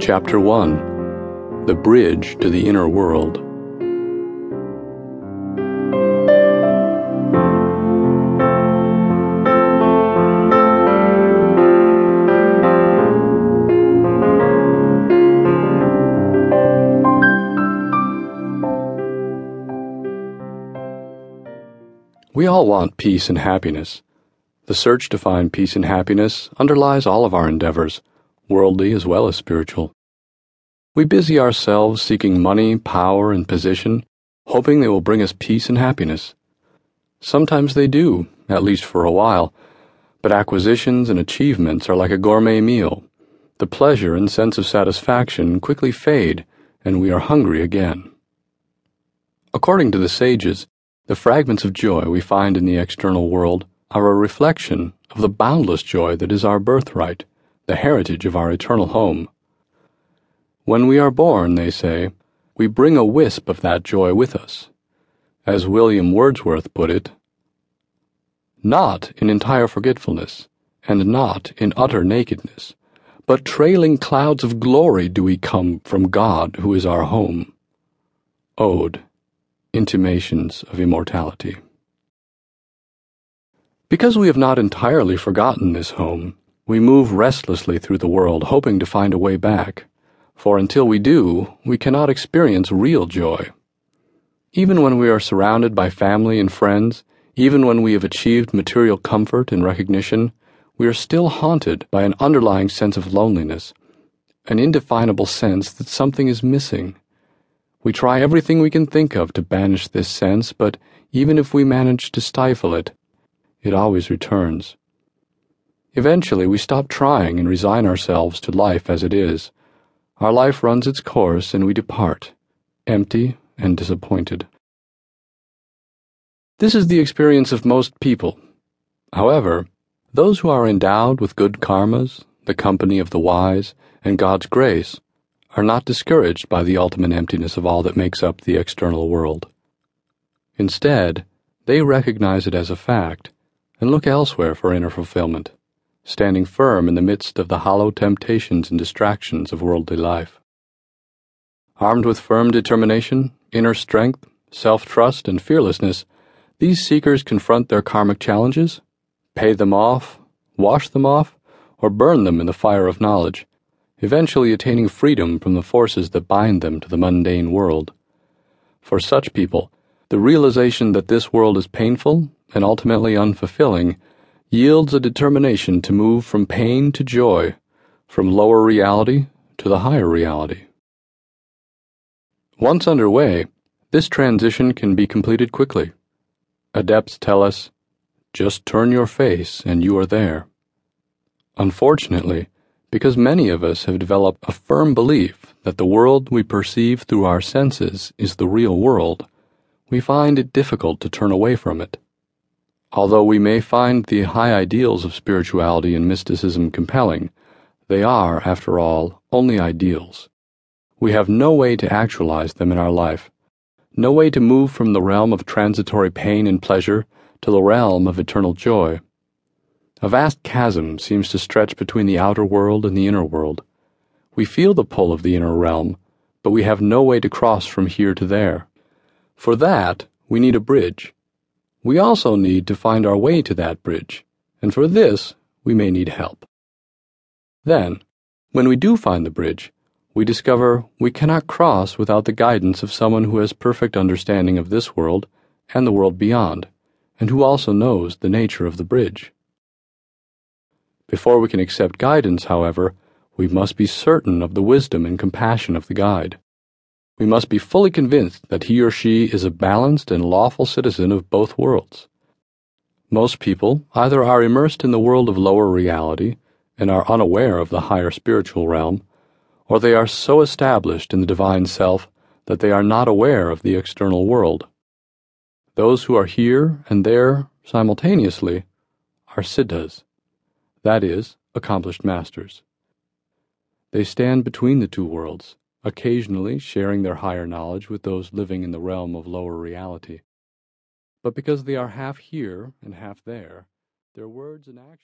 Chapter 1 The Bridge to the Inner World. We all want peace and happiness. The search to find peace and happiness underlies all of our endeavors, worldly as well as spiritual. We busy ourselves seeking money, power, and position, hoping they will bring us peace and happiness. Sometimes they do, at least for a while, but acquisitions and achievements are like a gourmet meal. The pleasure and sense of satisfaction quickly fade, and we are hungry again. According to the sages, the fragments of joy we find in the external world are a reflection of the boundless joy that is our birthright, the heritage of our eternal home. When we are born, they say, we bring a wisp of that joy with us. As William Wordsworth put it, not in entire forgetfulness, and not in utter nakedness, but trailing clouds of glory do we come from God who is our home. Ode, Intimations of Immortality. Because we have not entirely forgotten this home, we move restlessly through the world, hoping to find a way back. For until we do, we cannot experience real joy. Even when we are surrounded by family and friends, even when we have achieved material comfort and recognition, we are still haunted by an underlying sense of loneliness, an indefinable sense that something is missing. We try everything we can think of to banish this sense, but even if we manage to stifle it, it always returns. Eventually, we stop trying and resign ourselves to life as it is. Our life runs its course and we depart, empty and disappointed. This is the experience of most people. However, those who are endowed with good karmas, the company of the wise, and God's grace are not discouraged by the ultimate emptiness of all that makes up the external world. Instead, they recognize it as a fact and look elsewhere for inner fulfillment, standing firm in the midst of the hollow temptations and distractions of worldly life. Armed with firm determination, inner strength, self trust, and fearlessness, these seekers confront their karmic challenges, pay them off, wash them off, or burn them in the fire of knowledge, eventually attaining freedom from the forces that bind them to the mundane world. For such people, the realization that this world is painful and ultimately unfulfilling, yields a determination to move from pain to joy, from lower reality to the higher reality. Once underway, this transition can be completed quickly. Adepts tell us, just turn your face and you are there. Unfortunately, because many of us have developed a firm belief that the world we perceive through our senses is the real world, we find it difficult to turn away from it. Although we may find the high ideals of spirituality and mysticism compelling, they are, after all, only ideals. We have no way to actualize them in our life, no way to move from the realm of transitory pain and pleasure to the realm of eternal joy. A vast chasm seems to stretch between the outer world and the inner world. We feel the pull of the inner realm, but we have no way to cross from here to there. For that, we need a bridge we also need to find our way to that bridge, and for this, we may need help. Then, when we do find the bridge, we discover we cannot cross without the guidance of someone who has perfect understanding of this world and the world beyond, and who also knows the nature of the bridge. Before we can accept guidance, however, we must be certain of the wisdom and compassion of the guide we must be fully convinced that he or she is a balanced and lawful citizen of both worlds. Most people either are immersed in the world of lower reality and are unaware of the higher spiritual realm, or they are so established in the divine self that they are not aware of the external world. Those who are here and there simultaneously are siddhas, that is, accomplished masters. They stand between the two worlds occasionally sharing their higher knowledge with those living in the realm of lower reality. But because they are half here and half there, their words and actions